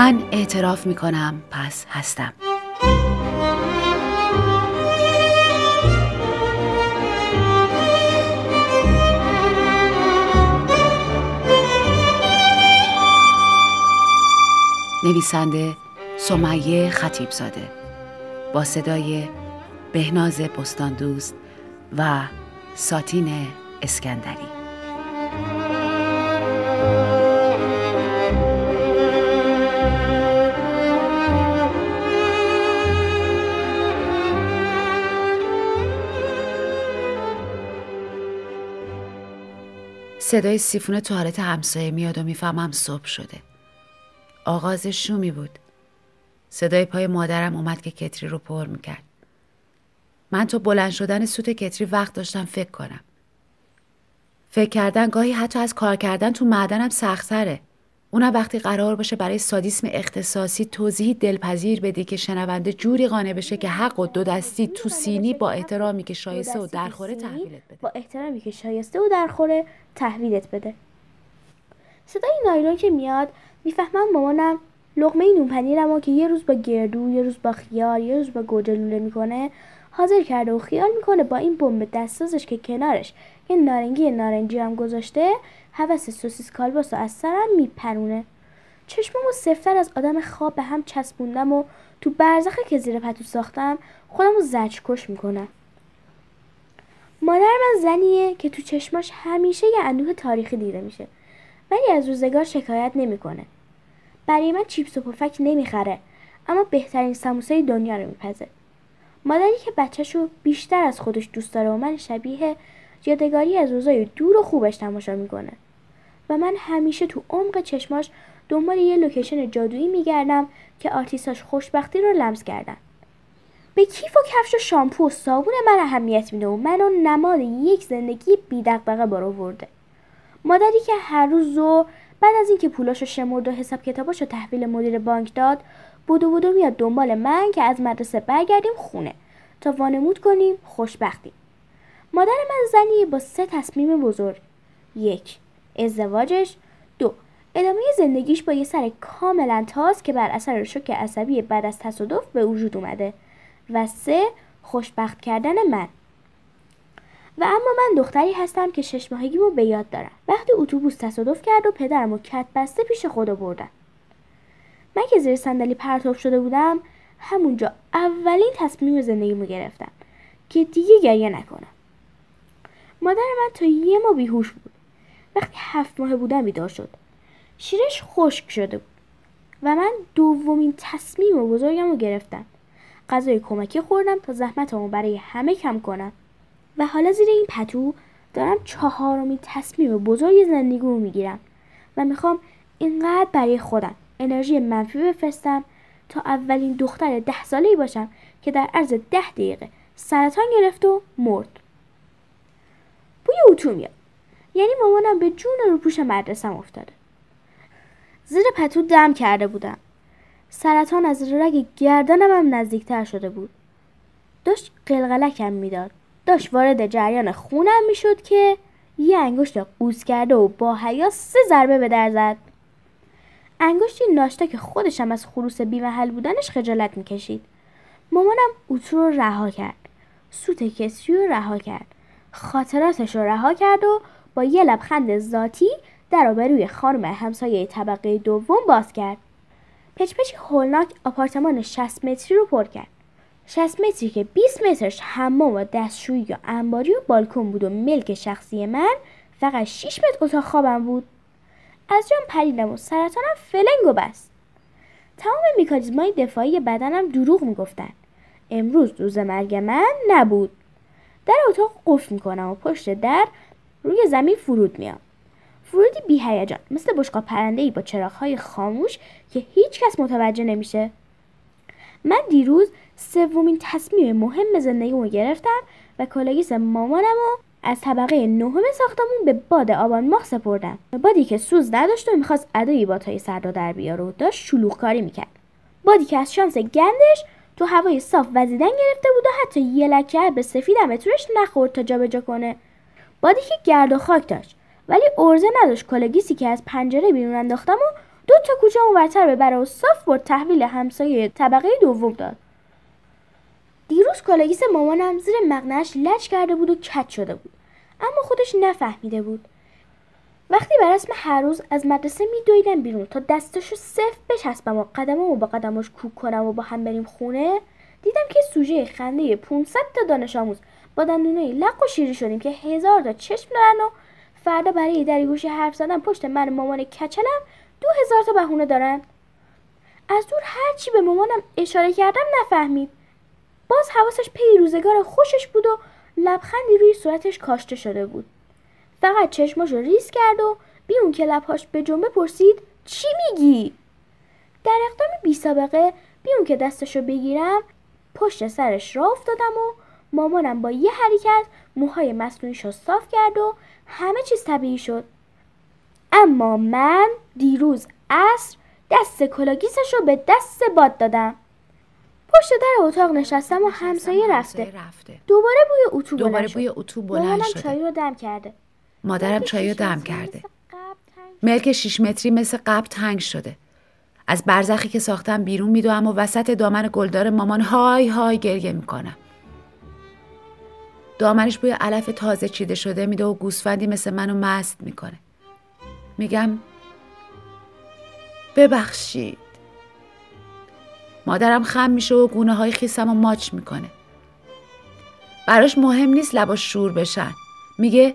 من اعتراف می کنم پس هستم. نویسنده سمیه خطیبزاده. با صدای بهناز بستاندوست و ساتین اسکندری. صدای سیفون توالت همسایه میاد و می‌فهمم صبح شده. آغاز شومی بود. صدای پای مادرم اومد که کتری رو پر می‌کرد. من تو بلند شدن سوت کتری وقت داشتم فکر کنم. فکر کردن گاهی حتی از کار کردن تو معدنم سختره اونم وقتی قرار باشه برای سادیسم اختصاصی توضیحی دلپذیر بدی که شنونده جوری قانع بشه که حق و دو دستی تو سینی با احترامی که شایسته و درخوره تحویلت بده. با احترامی که شایسته و درخوره تحویلت بده. صدای نایلون که میاد می‌فهمم مامانم لقمه نون پنیرمو که یه روز با گردو یه روز با خیار یه روز با گوجه لوله می‌کنه حاضر کرده و خیال می‌کنه با این بمب دستازش که کنارش یه نارنگی نارنجی هم گذاشته حوس سوسیس کالباس از سرم میپرونه. چشممو سفتر از آدم خواب به هم چسبوندم و تو برزخه که زیر پتو ساختم خودم رو کش می‌کنم. مادر من زنیه که تو چشماش همیشه یه اندوه تاریخی دیده میشه ولی از روزگار شکایت نمی‌کنه. برای من چیپس و پفک نمی‌خره اما بهترین سموسه دنیا رو میپزه. مادری که بچهشو بیشتر از خودش دوست داره و من شبیه یادگاری از روزای دور و خوبش تماشا می‌کنه. و من همیشه تو عمق چشماش دنبال یه لوکیشن جادویی میگردم که آرتیستاش خوشبختی رو لمس کردن. به کیف و کفش و شامپو و صابون من اهمیت میده و منو نماد یک زندگی بیدقدقه بارو ورده مادری که هر روز و بعد از اینکه پولاشو شمرد و حساب کتاباشو تحویل مدیر بانک داد بودو بودو میاد دنبال من که از مدرسه برگردیم خونه. تا وانمود کنیم خوشبختیم. مادر من زنی با سه تصمیم بزرگ. یک ازدواجش. دو ادامه زندگیش با یه سر کاملا تاز که بر اثر شوک عصبی بعد از تصادف به وجود اومده. و سه خوشبخت کردن من. و اما من دختری هستم که شش ماهگیمو به یاد دارم. وقتی اتوبوس تصادف کرد و پدرمو کت بسته پیش خدا بردن من که زیر صندلی پرتاب شده بودم همونجا اولین تصمیم زندگیمو گرفتم. که دیگه گریه نکنم. مادر من تا یه ماه بیهوش بود. وقتی هفت ماه بودم بیدار شد. شیرش خشک شده بود. و من دومین تصمیم و بزرگم رو گرفتم. غذای کمکی خوردم تا زحمتمو برای همه کم کنم. و حالا زیر این پتو دارم چهارمین تصمیم بزرگ زندگی رو می‌گیرم. و می‌خوام اینقدر برای خودم انرژی منفی بفرستم تا اولین دختر ده ساله ای باشم که در عرض ده دقیقه سرطان گرفت و مرد. بوی اتو میاد. یعنی مامانم به جون رو پوش مدرسم افتاده. زیر پتو دم کرده بودم. سرطان از رگ گردنم هم نزدیکتر شده بود. داشت قلقلکم می‌داد. داشت وارد جریان خونم می‌شد که یه انگشت قوز کرده و با حیا سه ضربه به در زد. انگشتی ناشتا که خودشم از خروس بیمحل بودنش خجالت می‌کشید. مامانم اوتو رو رها کرد. سوت کسی رو رها کرد. خاطراتش رو رها کرد و با یه لبخند ذاتی در به روی خانم همسایه طبقه دوم باز کرد. پچ پچ هولناک آپارتمان 60 متری رو پر کرد. 60 متری که 20 مترش حمام و دستشویی و انباری و بالکن بود و ملک شخصی من فقط 6 متر اتاق خوابم بود. از جام پریدم و سرطانم فلنگ و بست تمام میکانیزمای دفاعی بدنم دروغ می‌گفتن. امروز روز مرگ من نبود. در اتاق قفل می‌کنم و پشت در روی زمین فرود میام. فرودی بی هیجان مثل بشقا پرنده ای با چراغهای خاموش که هیچ کس متوجه نمیشه. من دیروز سومین تصمیم مهم زندگیمو گرفتم و کلاه‌گیس مامانم و از طبقه نهم ساختمون به باد آبان ماه سپردم. به بادی که سوز نداشت و می‌خواست ادای بادهای سرد و در بیاره و داشت شلوغ کاری می‌کرد. بادی که از شانس گندش تو هوای صاف وزیدن گرفته بود و حتی یه لکه به سفیدم توش نخورد تا جابجا کنه. بادی که گرد و خاک داشت ولی عرضه نداشت کلاه‌گیسی که از پنجره بیرون انداختم و دو تا کوچه اونورتر ببره و صاف برد تحویل همسایه طبقه دوم داد. دیروز کالاگیس مامانم زیر مغنش لج کرده بود و کت شده بود. اما خودش نفهمیده بود. وقتی بر اسم هر روز از مدرسه میدویدم بیرون تا دستشو صف بچسبم و قدممو با قدمش کوک کنم و با هم بریم خونه دیدم که سوژه خنده 500 تا دانش آموز با دندونای لق و شیری شدیم که هزار تا چشم دارن و فردا برای دری گوشی حرف زدن پشت من مامان کچلم دو هزار تا بهونه دارن. از دور هرچی به مامانم اشاره کردم نفهمید. باز حواسش پی روزگار خوشش بود و لبخندی روی صورتش کاشته شده بود. فقط چشماشو ریز کرد و بی اون که لبهاش به جنبه پرسید چی میگی؟ در اقدام بی سابقه بی اون که دستشو بگیرم پشت سرش را افتادم و مامانم با یه حرکت موهای مصنوعیش صاف کرد و همه چیز طبیعی شد. اما من دیروز عصر دست کلاگیسش رو به دست باد دادم. پشت در اتاق نشستم و همسایه رفته. دوباره بوی اتو دوباره بوی اتو بلند شده. چای رو دم کرده. مادرم چای رو دم کرده. ملک شیش متری مثل قبل تنگ شده. از برزخی که ساختم بیرون میدوم و وسط دامن گلدار مامان های های گریه می‌کنم. دامنش بوی علف تازه چیده شده میده و گوسفندی مثل منو مست می‌کنه. میگم ببخشید. مادرم خم میشه و گونه های خیسم و ماچ می‌کنه. براش مهم نیست لباش شور بشن. میگه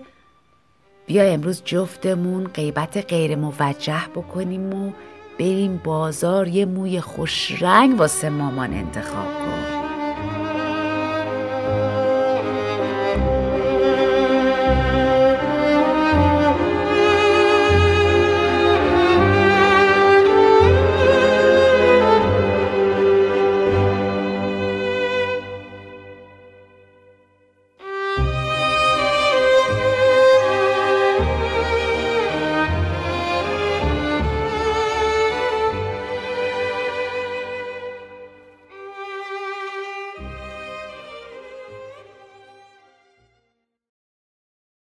بیا امروز جفتمون غیبت غیر موجه بکنیم و بریم بازار یه موی خوش رنگ واسه مامان انتخاب کن